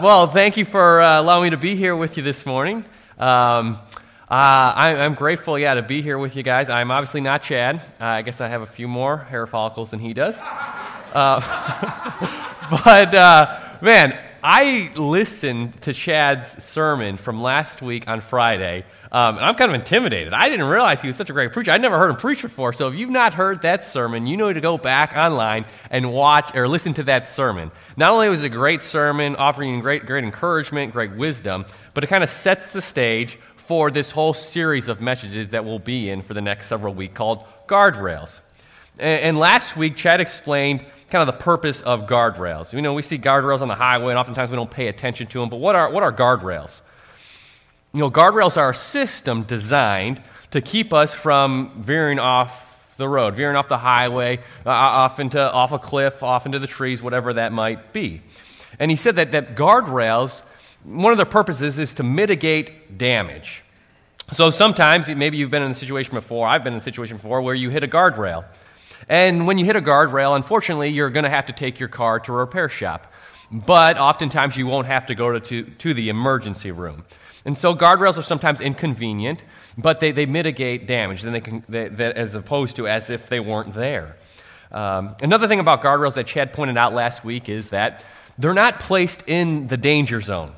Well, thank you for uh, allowing me to be here with you this morning. Um, uh, I, am grateful, yeah, to be here with you guys. I'm obviously not Chad. Uh, I guess I have a few more hair follicles than he does. Uh, but, uh, man, I listened to Chad's sermon from last week on Friday, um, and I'm kind of intimidated. I didn't realize he was such a great preacher. I'd never heard him preach before. So if you've not heard that sermon, you need to go back online and watch or listen to that sermon. Not only was it a great sermon, offering great, great encouragement, great wisdom, but it kind of sets the stage for this whole series of messages that we'll be in for the next several weeks called Guardrails. And, and last week, Chad explained kind of the purpose of guardrails. You know, we see guardrails on the highway, and oftentimes we don't pay attention to them. But what are, what are guardrails? You know, guardrails are a system designed to keep us from veering off the road, veering off the highway, uh, off, into, off a cliff, off into the trees, whatever that might be. And he said that, that guardrails, one of their purposes is to mitigate damage. So sometimes, maybe you've been in a situation before, I've been in a situation before, where you hit a guardrail. And when you hit a guardrail, unfortunately, you're going to have to take your car to a repair shop. But oftentimes, you won't have to go to, to, to the emergency room. And so, guardrails are sometimes inconvenient, but they, they mitigate damage than they can, they, they, as opposed to as if they weren't there. Um, another thing about guardrails that Chad pointed out last week is that they're not placed in the danger zone.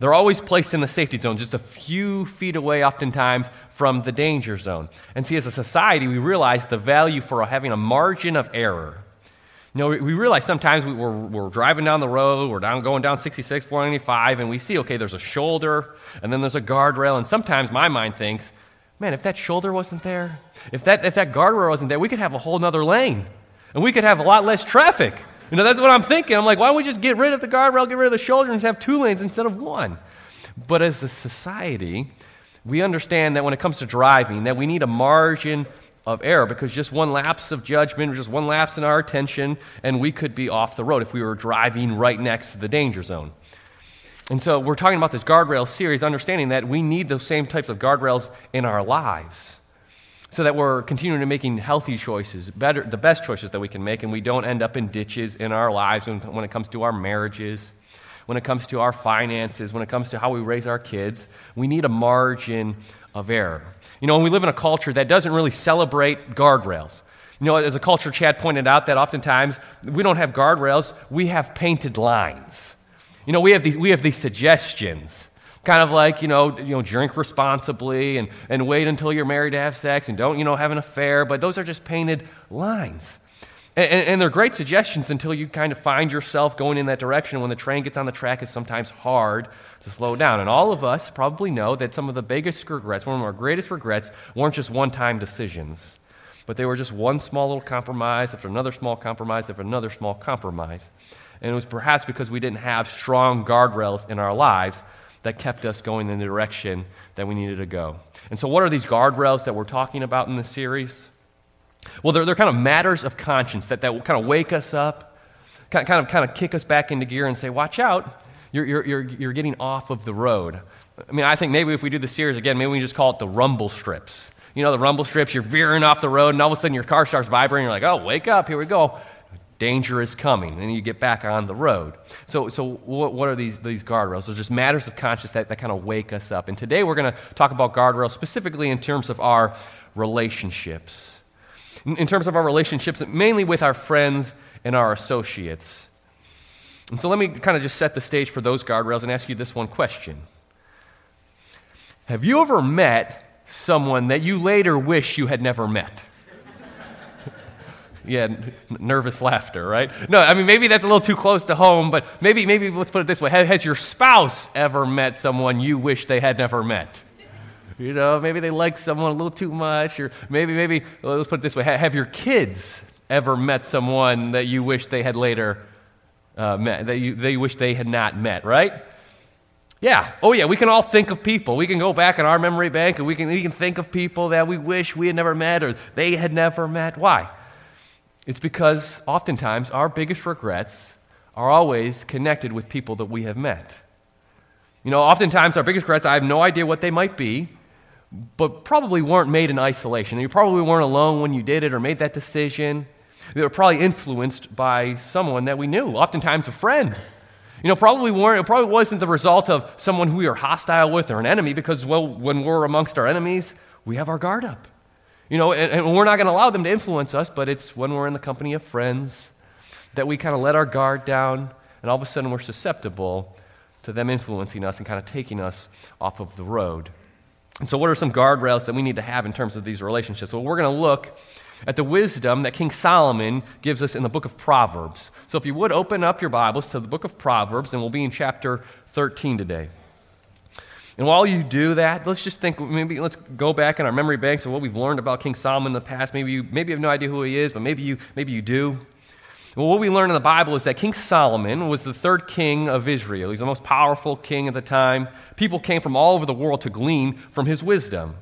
They're always placed in the safety zone, just a few feet away, oftentimes, from the danger zone. And see, as a society, we realize the value for having a margin of error. You know, we realize sometimes we, are we're driving down the road, we're down, going down 66, 495, and we see, okay, there's a shoulder, and then there's a guardrail, and sometimes my mind thinks, man, if that shoulder wasn't there, if that, if that guardrail wasn't there, we could have a whole other lane, and we could have a lot less traffic. You know, that's what I'm thinking. I'm like, why don't we just get rid of the guardrail, get rid of the shoulder, and have two lanes instead of one? But as a society, we understand that when it comes to driving, that we need a margin of error because just one lapse of judgment, just one lapse in our attention, and we could be off the road if we were driving right next to the danger zone. And so we're talking about this guardrail series, understanding that we need those same types of guardrails in our lives so that we're continuing to making healthy choices, better, the best choices that we can make, and we don't end up in ditches in our lives when, when it comes to our marriages, when it comes to our finances, when it comes to how we raise our kids. We need a margin of error. You know, when we live in a culture that doesn't really celebrate guardrails. You know, as a culture, Chad pointed out that oftentimes we don't have guardrails, we have painted lines. You know, we have these, we have these suggestions kind of like, you know, you know, drink responsibly and, and wait until you're married to have sex and don't, you know, have an affair. But those are just painted lines. And, and, and they're great suggestions until you kind of find yourself going in that direction. When the train gets on the track, it's sometimes hard to slow down. And all of us probably know that some of the biggest regrets, one of our greatest regrets, weren't just one time decisions, but they were just one small little compromise after another small compromise after another small compromise. And it was perhaps because we didn't have strong guardrails in our lives that kept us going in the direction that we needed to go. And so, what are these guardrails that we're talking about in this series? Well, they're, they're kind of matters of conscience that, that will kind of wake us up, kind of, kind of kick us back into gear and say, watch out, you're, you're, you're, you're getting off of the road. I mean, I think maybe if we do the series again, maybe we just call it the rumble strips. You know, the rumble strips, you're veering off the road, and all of a sudden your car starts vibrating. You're like, oh, wake up, here we go danger is coming, and you get back on the road. So, so what, what are these, these guardrails? They're just matters of conscience that, that kind of wake us up. And today we're going to talk about guardrails specifically in terms of our relationships. In, in terms of our relationships, mainly with our friends and our associates. And so let me kind of just set the stage for those guardrails and ask you this one question Have you ever met someone that you later wish you had never met? Yeah, n- nervous laughter, right? No, I mean, maybe that's a little too close to home, but maybe, maybe let's put it this way. Has your spouse ever met someone you wish they had never met? You know, maybe they like someone a little too much, or maybe, maybe, let's put it this way. Have your kids ever met someone that you wish they had later uh, met, that you, they wish they had not met, right? Yeah. Oh, yeah. We can all think of people. We can go back in our memory bank and we can, we can think of people that we wish we had never met or they had never met. Why? It's because oftentimes our biggest regrets are always connected with people that we have met. You know, oftentimes our biggest regrets, I have no idea what they might be, but probably weren't made in isolation. You probably weren't alone when you did it or made that decision. They were probably influenced by someone that we knew, oftentimes a friend. You know, probably weren't, it probably wasn't the result of someone who we are hostile with or an enemy because, well, when we're amongst our enemies, we have our guard up. You know, and, and we're not going to allow them to influence us, but it's when we're in the company of friends that we kind of let our guard down, and all of a sudden we're susceptible to them influencing us and kind of taking us off of the road. And so, what are some guardrails that we need to have in terms of these relationships? Well, we're going to look at the wisdom that King Solomon gives us in the book of Proverbs. So, if you would open up your Bibles to the book of Proverbs, and we'll be in chapter 13 today. And while you do that, let's just think, maybe let's go back in our memory banks of what we've learned about King Solomon in the past. Maybe you, maybe you have no idea who he is, but maybe you, maybe you do. Well, what we learn in the Bible is that King Solomon was the third king of Israel. He's the most powerful king at the time. People came from all over the world to glean from his wisdom.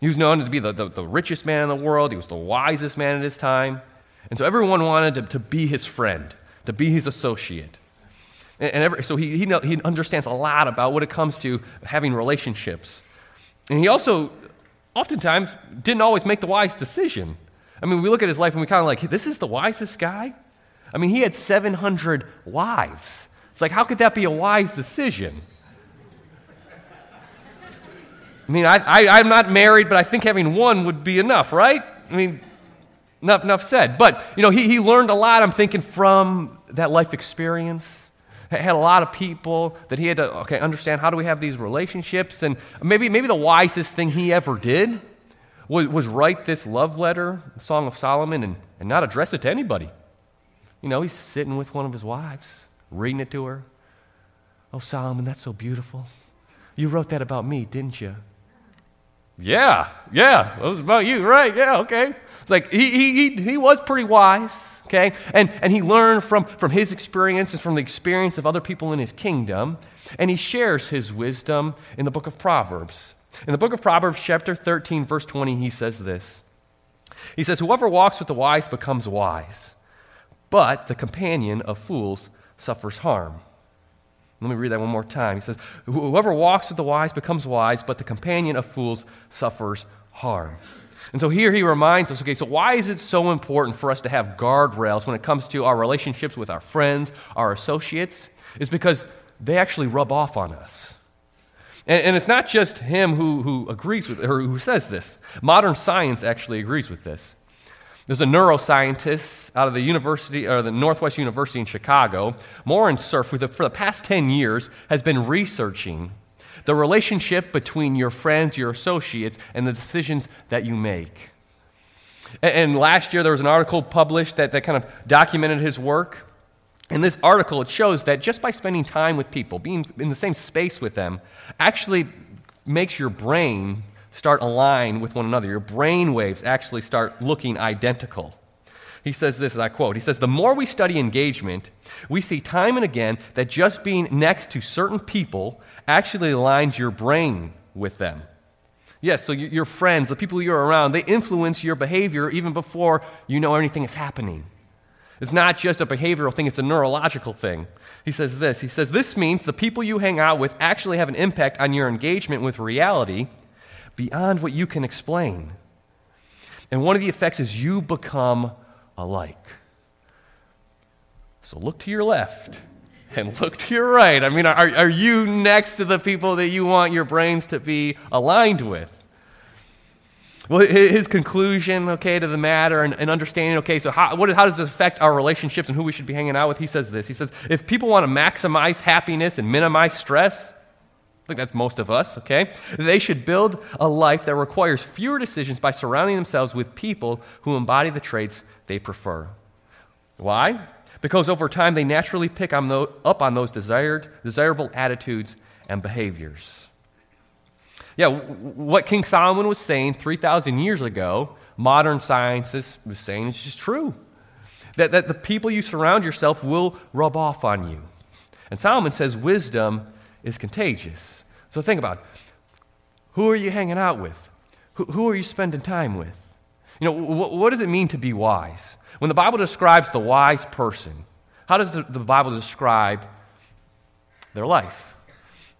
He was known to be the, the, the richest man in the world, he was the wisest man at his time. And so everyone wanted to, to be his friend, to be his associate. And, every, so he, he, know, he understands a lot about what it comes to having relationships. And he also, oftentimes, didn't always make the wise decision. I mean, we look at his life and we kind of like, this is the wisest guy? I mean, he had 700 wives. It's like, how could that be a wise decision? I mean, I, I, am not married, but I think having one would be enough, right? I mean, enough, enough said. But, you know, he, he learned a lot, I'm thinking, from that life experience. Had a lot of people that he had to, okay, understand how do we have these relationships? And maybe, maybe the wisest thing he ever did was, was write this love letter, Song of Solomon, and, and not address it to anybody. You know, he's sitting with one of his wives, reading it to her. Oh, Solomon, that's so beautiful. You wrote that about me, didn't you? Yeah, yeah, it was about you, right? Yeah, okay. It's like he, he, he was pretty wise, okay? And, and he learned from, from his experiences, from the experience of other people in his kingdom, and he shares his wisdom in the book of Proverbs. In the book of Proverbs, chapter 13, verse 20, he says this He says, Whoever walks with the wise becomes wise, but the companion of fools suffers harm. Let me read that one more time. He says, Whoever walks with the wise becomes wise, but the companion of fools suffers harm. And so here he reminds us okay, so why is it so important for us to have guardrails when it comes to our relationships with our friends, our associates? Is because they actually rub off on us. And, and it's not just him who, who agrees with, or who says this. Modern science actually agrees with this. There's a neuroscientist out of the university, or the Northwest University in Chicago, Moran Cerf, who for the past 10 years has been researching the relationship between your friends, your associates, and the decisions that you make. And, last year there was an article published that, that kind of documented his work. In this article, it shows that just by spending time with people, being in the same space with them, actually makes your brain start align with one another. Your brain waves actually start looking identical. He says this, as I quote, he says, The more we study engagement, we see time and again that just being next to certain people actually aligns your brain with them. Yes, so your friends, the people you're around, they influence your behavior even before you know anything is happening. It's not just a behavioral thing, it's a neurological thing. He says this He says, This means the people you hang out with actually have an impact on your engagement with reality beyond what you can explain. And one of the effects is you become alike. So look to your left and look to your right. I mean, are, are you next to the people that you want your brains to be aligned with? Well, his conclusion, okay, to the matter and, and understanding, okay, so how, what, how does this affect our relationships and who we should be hanging out with? He says this. He says, if people want to maximize happiness and minimize stress, I think that's most of us, okay? They should build a life that requires fewer decisions by surrounding themselves with people who embody the traits they prefer. Why? Because over time they naturally pick on up on those desired, desirable attitudes and behaviors. Yeah, what King Solomon was saying 3,000 years ago, modern scientists was saying is just true. That, that the people you surround yourself will rub off on you. And Solomon says wisdom is contagious. So think about it. who are you hanging out with? Who, who are you spending time with? You know, what, what does it mean to be wise? When the Bible describes the wise person, how does the, the Bible describe their life?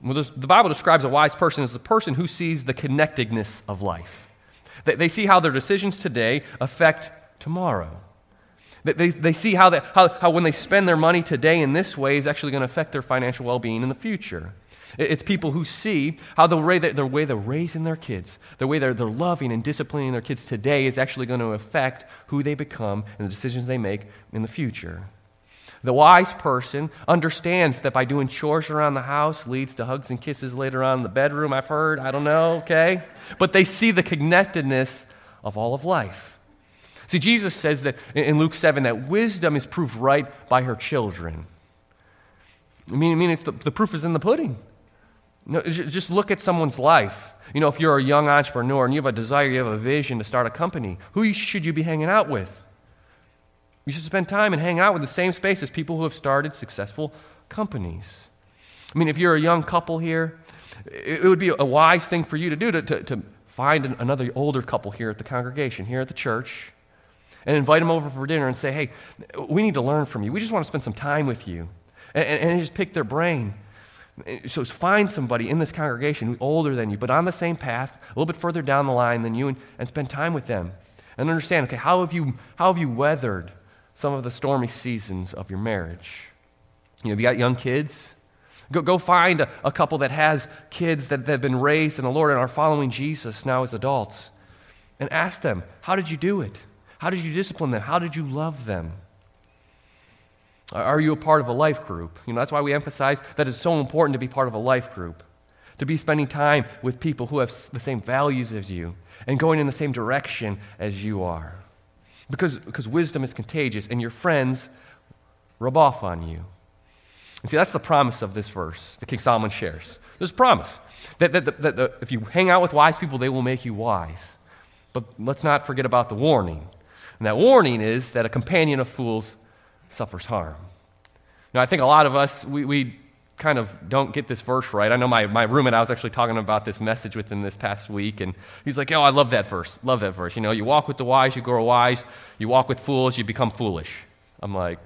Well, the Bible describes a wise person as the person who sees the connectedness of life. They, they see how their decisions today affect tomorrow. They, they see how, how, how when they spend their money today in this way is actually going to affect their financial well being in the future. It's people who see how the way, the way they're raising their kids, the way they're, they're loving and disciplining their kids today is actually going to affect who they become and the decisions they make in the future. The wise person understands that by doing chores around the house leads to hugs and kisses later on in the bedroom, I've heard, I don't know, okay? But they see the connectedness of all of life. See, Jesus says that in Luke 7 that wisdom is proved right by her children. I mean, I mean it's the, the proof is in the pudding. No, just look at someone's life. You know, if you're a young entrepreneur and you have a desire, you have a vision to start a company, who should you be hanging out with? You should spend time and hang out with the same space as people who have started successful companies. I mean, if you're a young couple here, it would be a wise thing for you to do to, to, to find an, another older couple here at the congregation, here at the church, and invite them over for dinner and say, hey, we need to learn from you. We just want to spend some time with you. And, and, and just pick their brain. So find somebody in this congregation who's older than you, but on the same path, a little bit further down the line than you, and, and spend time with them. And understand, okay, how have you, how have you weathered some of the stormy seasons of your marriage. You know, if you got young kids, go, go find a, a couple that has kids that, that have been raised in the Lord and are following Jesus now as adults. And ask them, how did you do it? How did you discipline them? How did you love them? Are you a part of a life group? You know, that's why we emphasize that it's so important to be part of a life group, to be spending time with people who have the same values as you and going in the same direction as you are. Because, because wisdom is contagious and your friends rub off on you. And see, that's the promise of this verse that King Solomon shares. There's a promise that, that, that, that, that if you hang out with wise people, they will make you wise. But let's not forget about the warning. And that warning is that a companion of fools suffers harm. Now, I think a lot of us, we, we kind of don't get this verse right. I know my, my roommate, I was actually talking about this message with him this past week, and he's like, Oh, I love that verse. Love that verse. You know, you walk with the wise, you grow wise. You walk with fools, you become foolish. I'm like,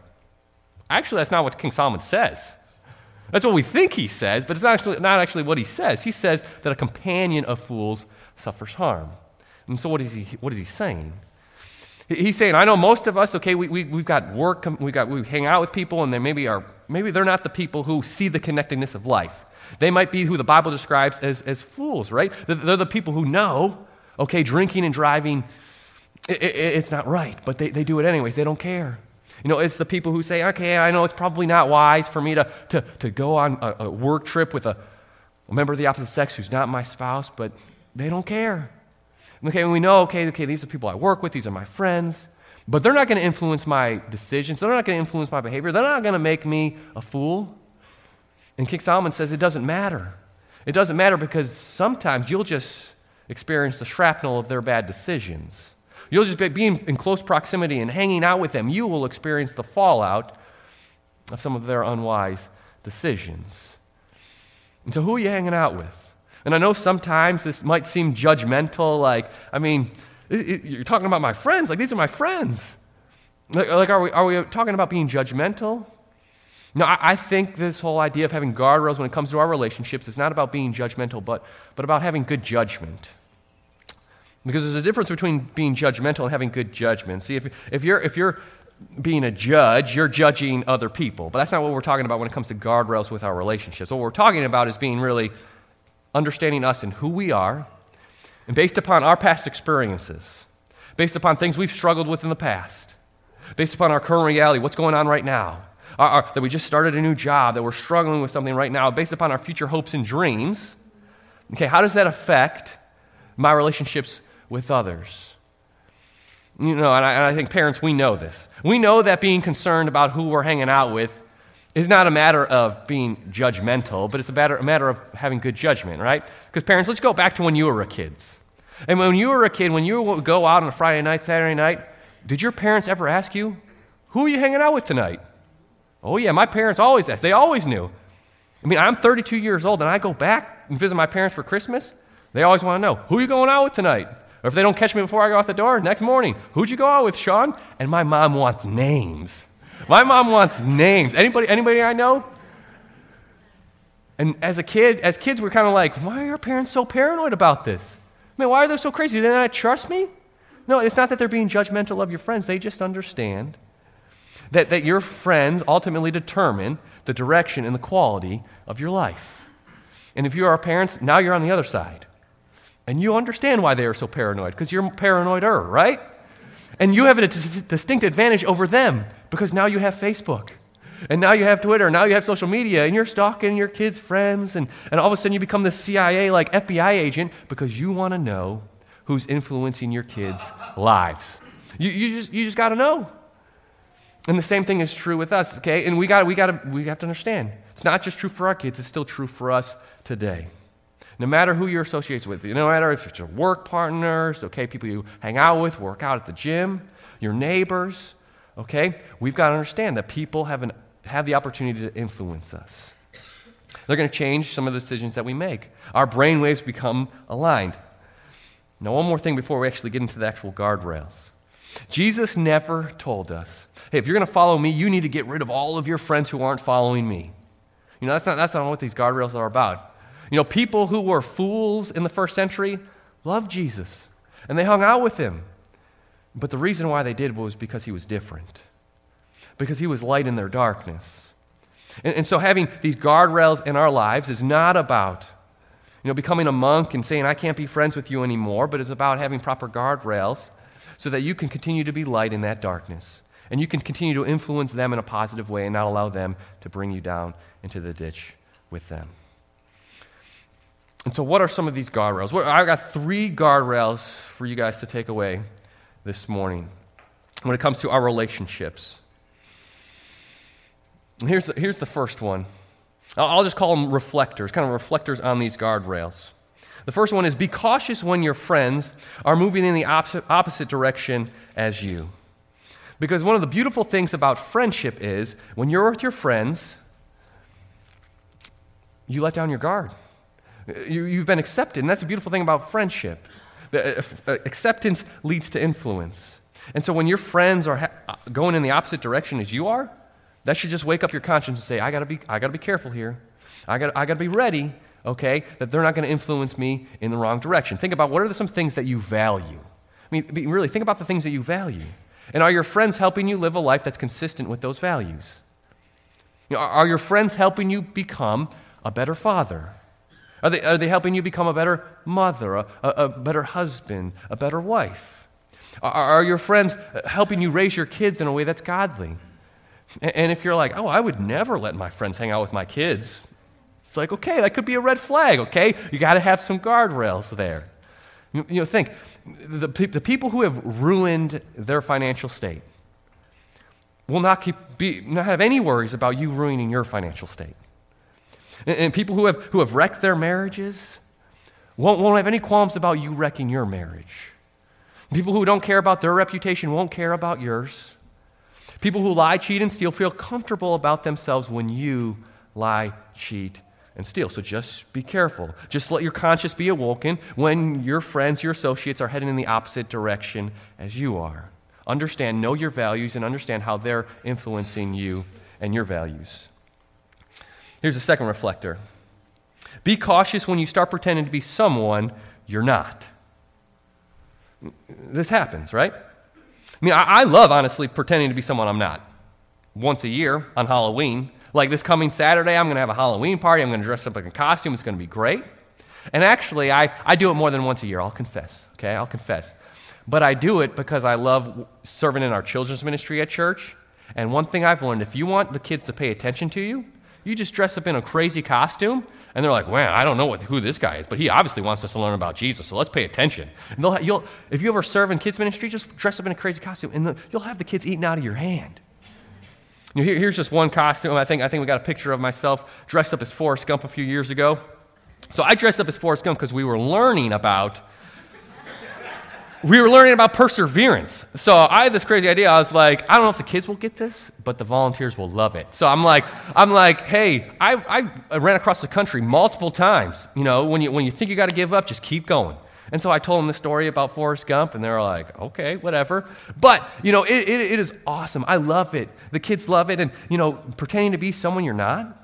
Actually, that's not what King Solomon says. That's what we think he says, but it's not actually, not actually what he says. He says that a companion of fools suffers harm. And so, what is he, what is he saying? He's saying, I know most of us, okay, we, we, we've got work, we, got, we hang out with people, and they maybe, are, maybe they're not the people who see the connectedness of life. They might be who the Bible describes as, as fools, right? They're, they're the people who know, okay, drinking and driving, it, it, it's not right, but they, they do it anyways. They don't care. You know, it's the people who say, okay, I know it's probably not wise for me to, to, to go on a, a work trip with a, a member of the opposite sex who's not my spouse, but they don't care. Okay, and we know, okay, okay, these are people I work with, these are my friends, but they're not going to influence my decisions. They're not going to influence my behavior. They're not going to make me a fool. And King Solomon says it doesn't matter. It doesn't matter because sometimes you'll just experience the shrapnel of their bad decisions. You'll just be being in close proximity and hanging out with them. You will experience the fallout of some of their unwise decisions. And so, who are you hanging out with? And I know sometimes this might seem judgmental, like, I mean, it, it, you're talking about my friends, like, these are my friends. Like, like are, we, are we talking about being judgmental? No, I, I think this whole idea of having guardrails when it comes to our relationships is not about being judgmental, but, but about having good judgment. Because there's a difference between being judgmental and having good judgment. See, if, if, you're, if you're being a judge, you're judging other people. But that's not what we're talking about when it comes to guardrails with our relationships. What we're talking about is being really understanding us and who we are, and based upon our past experiences, based upon things we've struggled with in the past, based upon our current reality, what's going on right now, our, our, that we just started a new job, that we're struggling with something right now, based upon our future hopes and dreams, okay, how does that affect my relationships with others? You know, and I, and I think parents, we know this. We know that being concerned about who we're hanging out with is not a matter of being judgmental, but it's a matter, a matter of having good judgment, right? Because parents, let's go back to when you were a kid. And when you were a kid, when you would go out on a Friday night, Saturday night, did your parents ever ask you, who are you hanging out with tonight? Oh, yeah, my parents always asked. They always knew. I mean, I'm 32 years old, and I go back and visit my parents for Christmas. They always want to know, who are you going out with tonight? Or if they don't catch me before I go out the door, next morning, who'd you go out with, Sean? And my mom wants names. My mom wants names. Anybody, anybody I know? And as a kid, as kids, we're kind of like, why are your parents so paranoid about this? I mean, why are they so crazy? Do they not trust me? No, it's not that they're being judgmental of your friends. They just understand That, that your friends ultimately determine the direction and the quality of your life. And if you are parents, now you're on the other side. And you understand why they are so paranoid, because you're paranoider, right? And you have a distinct advantage over them because now you have Facebook. And now you have Twitter, and now you have social media, and you're stalking your kids' friends, and, and all of a sudden you become the CIA, like FBI agent, because you want to know who's influencing your kids' lives. You, you just, you just got to know. And the same thing is true with us, okay? And we got we got we have to understand. It's not just true for our kids, it's still true for us today. No matter who you're associated with, no matter if it's your work partners, okay, people you hang out with, work out at the gym, your neighbors, okay? We've got to understand that people have, an, have the opportunity to influence us. They're going to change some of the decisions that we make. Our brain waves become aligned. Now, one more thing before we actually get into the actual guardrails. Jesus never told us, hey, if you're going to follow me, you need to get rid of all of your friends who aren't following me. You know, that's not, that's not what these guardrails are about. You know, people who were fools in the first century loved Jesus and they hung out with him. But the reason why they did was because he was different, because he was light in their darkness. And, and so having these guardrails in our lives is not about you know, becoming a monk and saying, I can't be friends with you anymore, but it's about having proper guardrails so that you can continue to be light in that darkness. And you can continue to influence them in a positive way and not allow them to bring you down into the ditch with them. And so, what are some of these guardrails? I've got three guardrails for you guys to take away this morning when it comes to our relationships. Here's the, here's the first one. I'll just call them reflectors, kind of reflectors on these guardrails. The first one is be cautious when your friends are moving in the opposite, direction as you. Because one of the beautiful things about friendship is when you're with your friends, you let down your guard. You, have been accepted, and that's a beautiful thing about friendship. Uh, uh, acceptance leads to influence. And so when your friends are ha- going in the opposite direction as you are, that should just wake up your conscience and say, I gotta be, I gotta be careful here. I gotta, I gotta be ready, okay, that they're not gonna influence me in the wrong direction. Think about what are some things that you value. I mean, really, think about the things that you value. And are your friends helping you live a life that's consistent with those values? You know, are your friends helping you become a better father? Are they, are they helping you become a better mother, a, a, better husband, a better wife? Are, are, your friends helping you raise your kids in a way that's godly? And, and if you're like, oh, I would never let my friends hang out with my kids, it's like, okay, that could be a red flag, okay? You got to have some guardrails there. You, you know, think the, the people who have ruined their financial state will not, keep, be, not have any worries about you ruining your financial state. And, and people who have, who have wrecked their marriages won't, won't have any qualms about you wrecking your marriage. People who don't care about their reputation won't care about yours. People who lie, cheat, and steal feel comfortable about themselves when you lie, cheat, and steal. So just be careful. Just let your conscience be awoken when your friends, your associates are heading in the opposite direction as you are. Understand, know your values, and understand how they're influencing you and your values. Here's a second reflector Be cautious when you start pretending to be someone you're not. This happens, right? I mean, I, I love, honestly, pretending to be someone I'm not. Once a year on Halloween, like this coming Saturday, I'm going to have a Halloween party. I'm going to dress up like a costume. It's going to be great. And actually, I, I do it more than once a year. I'll confess. Okay, I'll confess. But I do it because I love serving in our children's ministry at church. And one thing I've learned if you want the kids to pay attention to you, you just dress up in a crazy costume, and they're like, "Man, I don't know what, who this guy is, but he obviously wants us to learn about Jesus, so let's pay attention." And they'll, you'll, if you ever serve in kids ministry, just dress up in a crazy costume, and the, you'll have the kids eating out of your hand. Here, here's just one costume. I think, I think we got a picture of myself dressed up as Forrest Gump a few years ago. So I dressed up as Forrest Gump because we were learning about we were learning about perseverance. So I had this crazy idea. I was like, I don't know if the kids will get this, but the volunteers will love it. So I'm like, I'm like, hey, I, I ran across the country multiple times. You know, when you, when you think you got to give up, just keep going. And so I told them the story about Forrest Gump, and they were like, okay, whatever. But, you know, it, it, it is awesome. I love it. The kids love it. And, you know, pretending to be someone you're not.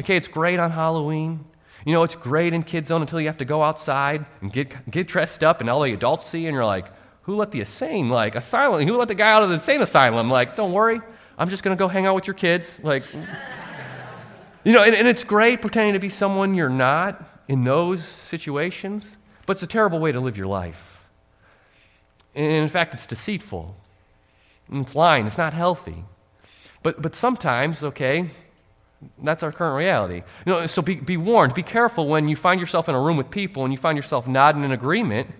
Okay, it's great on Halloween. You know, it's great in Kids Zone until you have to go outside and get, get dressed up and all the adults see, and you're like, who let the insane, like, asylum, who let the guy out of the insane asylum? Like, don't worry, I'm just going to go hang out with your kids. Like, you know, and, and it's great pretending to be someone you're not in those situations, but it's a terrible way to live your life. And in fact, it's deceitful. And it's lying. It's not healthy. But, but sometimes, okay, that's our current reality. You know, so be, be warned, be careful when you find yourself in a room with people and you find yourself nodding in agreement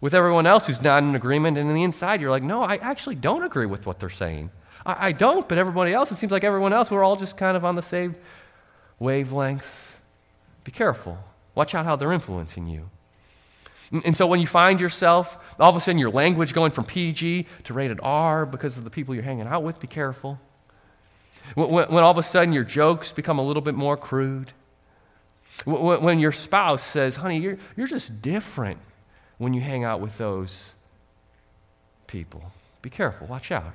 with everyone else who's nodding in agreement, and on the inside you're like, no, I actually don't agree with what they're saying. I, I don't, but everybody else, it seems like everyone else, we're all just kind of on the same wavelengths. Be careful. Watch out how they're influencing you. And, and so when you find yourself, all of a sudden your language going from PG to rated R because of the people you're hanging out with, be careful. When, when all of a sudden your jokes become a little bit more crude. When, when your spouse says, honey, you're, you're just different when you hang out with those people. Be careful, watch out.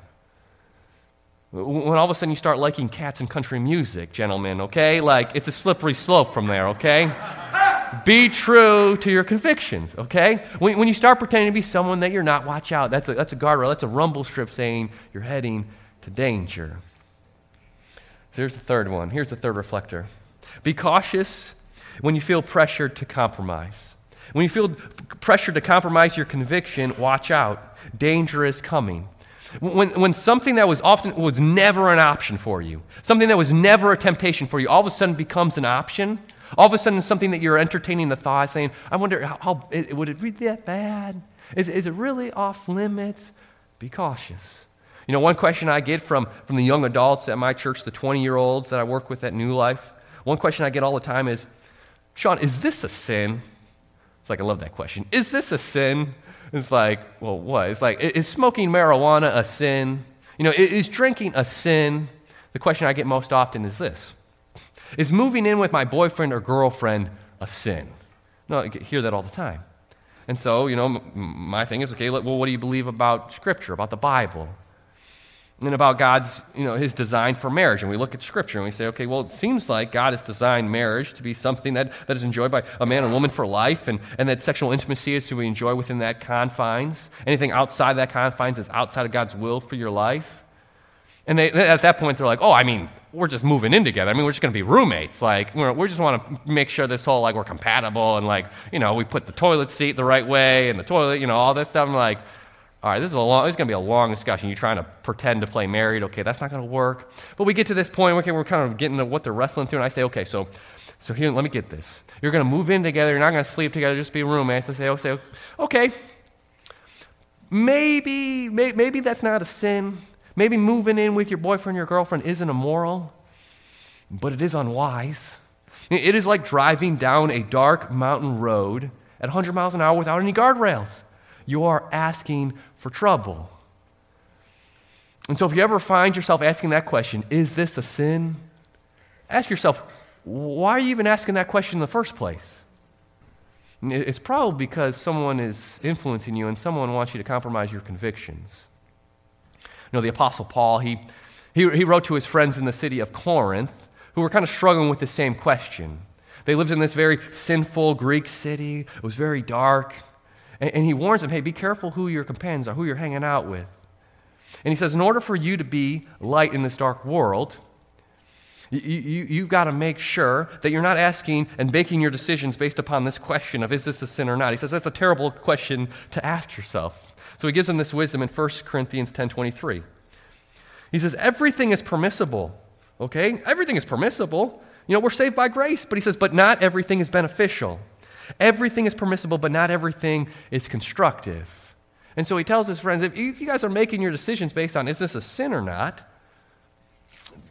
When all of a sudden you start liking cats and country music, gentlemen, okay? Like, it's a slippery slope from there, okay? be true to your convictions, okay? When, when you start pretending to be someone that you're not, watch out. That's a, that's a guardrail, that's a rumble strip saying you're heading to danger. So here's the third one. Here's the third reflector. Be cautious when you feel pressured to compromise. When you feel pressured to compromise your conviction, watch out. Danger is coming. When, when something that was often was never an option for you, something that was never a temptation for you, all of a sudden becomes an option, all of a sudden something that you're entertaining the thought, saying, I wonder, how, how would it be that bad? Is, is it really off limits? Be cautious. You know, one question I get from, from the young adults at my church, the 20 year olds that I work with at New Life, one question I get all the time is, Sean, is this a sin? It's like, I love that question. Is this a sin? It's like, well, what? It's like, is smoking marijuana a sin? You know, is drinking a sin? The question I get most often is this Is moving in with my boyfriend or girlfriend a sin? No, I hear that all the time. And so, you know, my thing is okay, well, what do you believe about Scripture, about the Bible? And about God's, you know, his design for marriage. And we look at scripture and we say, okay, well, it seems like God has designed marriage to be something that, that is enjoyed by a man and woman for life, and, and that sexual intimacy is to be enjoyed within that confines. Anything outside that confines is outside of God's will for your life. And they, at that point, they're like, oh, I mean, we're just moving in together. I mean, we're just going to be roommates. Like, we're, we just want to make sure this whole, like, we're compatible and, like, you know, we put the toilet seat the right way and the toilet, you know, all this stuff. I'm like, all right, this is, a long, is going to be a long discussion. You're trying to pretend to play married. Okay, that's not going to work. But we get to this point, okay, we're kind of getting to what they're wrestling through, and I say, okay, so, so here, let me get this. You're going to move in together. You're not going to sleep together, just be roommates. I say, oh, say, okay, maybe, may, maybe that's not a sin. Maybe moving in with your boyfriend, your girlfriend isn't immoral, but it is unwise. It is like driving down a dark mountain road at 100 miles an hour without any guardrails you are asking for trouble. And so, if you ever find yourself asking that question, is this a sin? Ask yourself, why are you even asking that question in the first place? It's probably because someone is influencing you and someone wants you to compromise your convictions. You know, the Apostle Paul, he, he, he wrote to his friends in the city of Corinth who were kind of struggling with the same question. They lived in this very sinful Greek city, it was very dark. And, and he warns them hey, be careful who your companions are, who you're hanging out with. And he says, in order for you to be light in this dark world, you, you, you've got to make sure that you're not asking and making your decisions based upon this question of is this a sin or not. He says that's a terrible question to ask yourself. So he gives them this wisdom in 1 Corinthians 10.23. He says, everything is permissible, okay? Everything is permissible. You know, we're saved by grace, but he says, but not everything is beneficial. Everything is permissible, but not everything is constructive. And so he tells his friends if you guys are making your decisions based on is this a sin or not,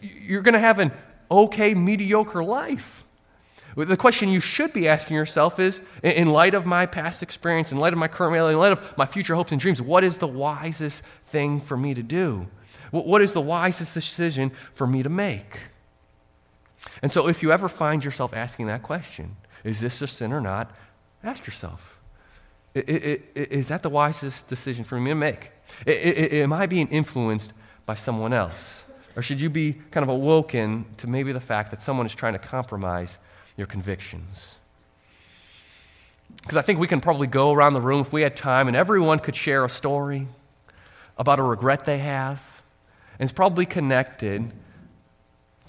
you're going to have an okay, mediocre life. The question you should be asking yourself is in light of my past experience, in light of my current reality, in light of my future hopes and dreams, what is the wisest thing for me to do? What is the wisest decision for me to make? And so, if you ever find yourself asking that question, is this a sin or not? Ask yourself. Is that the wisest decision for me to make? Am I being influenced by someone else? Or should you be kind of awoken to maybe the fact that someone is trying to compromise your convictions? Because I think we can probably go around the room if we had time and everyone could share a story about a regret they have And it's probably connected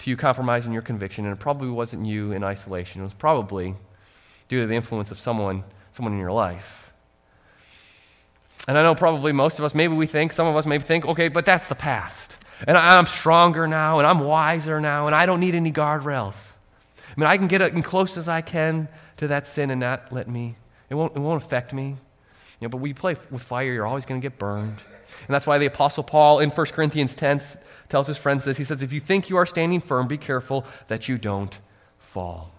to you compromising your conviction, and it probably wasn't you in isolation. It was probably due to the influence of someone, someone in your life. And I know probably most of us, maybe we think, some of us maybe think, okay, but that's the past. And I'm stronger now, and I'm wiser now, and I don't need any guardrails. I mean, I can get as close as I can to that sin and not let me, it won't, it won't affect me. You know, but we play with fire, you're always going to get burned. And that's why the Apostle Paul in 1 Corinthians 10 tells his friends this. He says, If you think you are standing firm, be careful that you don't fall.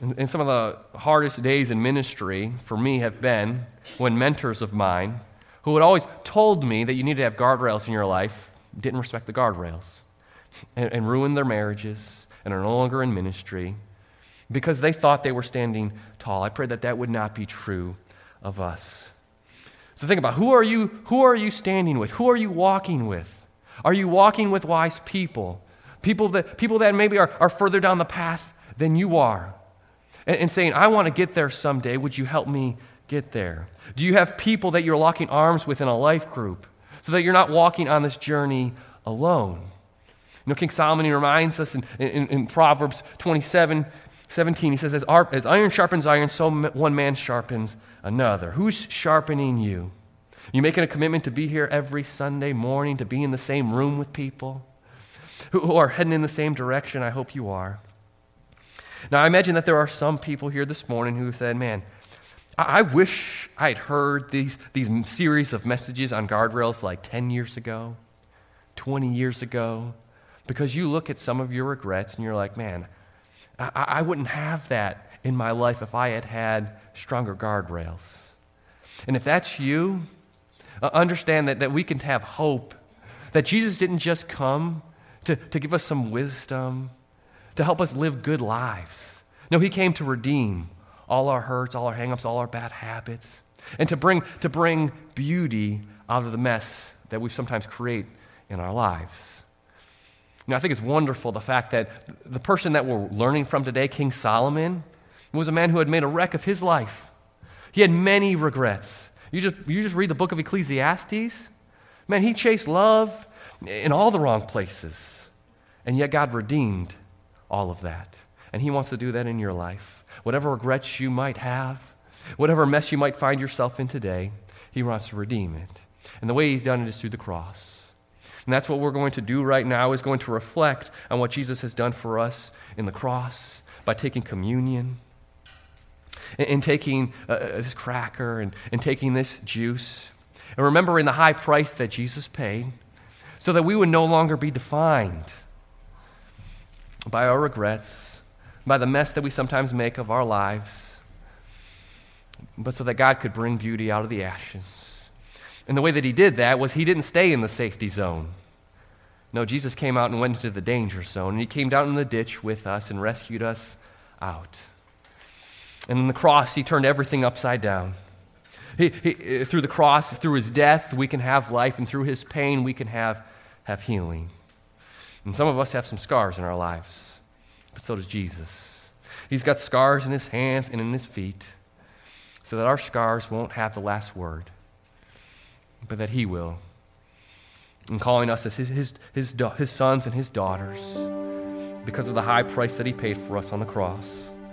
And some of the hardest days in ministry for me have been when mentors of mine, who had always told me that you need to have guardrails in your life, didn't respect the guardrails and, and ruined their marriages and are no longer in ministry because they thought they were standing tall. I pray that that would not be true of us. So think about who are you who are you standing with? Who are you walking with? Are you walking with wise people? People that people that maybe are, are further down the path than you are and, and saying, I want to get there someday. Would you help me get there? Do you have people that you're locking arms with in a life group so that you're not walking on this journey alone? You know, King Solomon reminds us in, in, in Proverbs 27 17, he says, as, as iron sharpens iron, so one man sharpens another. Who's sharpening you? You making a commitment to be here every Sunday morning, to be in the same room with people who are heading in the same direction? I hope you are. Now, I imagine that there are some people here this morning who said, Man, I wish I'd heard these, these series of messages on guardrails like 10 years ago, 20 years ago, because you look at some of your regrets and you're like, Man, I, I wouldn't have that in my life if I had had stronger guardrails. And if that's you, uh, understand that, that we can have hope. That Jesus didn't just come to, to give us some wisdom, to help us live good lives. No, he came to redeem all our hurts, all our hangups, all our bad habits, and to bring, to bring beauty out of the mess that we sometimes create in our lives. Now, I think it's wonderful the fact that the person that we're learning from today, King Solomon, was a man who had made a wreck of his life. He had many regrets. You just, you just read the book of Ecclesiastes. Man, he chased love in all the wrong places. And yet God redeemed all of that. And He wants to do that in your life. Whatever regrets you might have, whatever mess you might find yourself in today, He wants to redeem it. And the way He's done it is through the cross. And that's what we're going to do right now is going to reflect on what Jesus has done for us in the cross by taking communion and, and taking uh, uh, this cracker and, and taking this juice and remembering the high price that Jesus paid so that we would no longer be defined by our regrets, by the mess that we sometimes make of our lives, but so that God could bring beauty out of the ashes. And the way that He did that was He didn't stay in the safety zone. No, Jesus came out and went into the danger zone, and He came down in the ditch with us and rescued us out. And in the cross, He turned everything upside down. He, he, through the cross, through His death, we can have life, and through His pain, we can have, have healing. And some of us have some scars in our lives, but so does Jesus. He's got scars in his hands and in his feet so that our scars won't have the last word, but that he will. And calling us as his, his, his, his sons and his daughters because of the high price that he paid for us on the cross.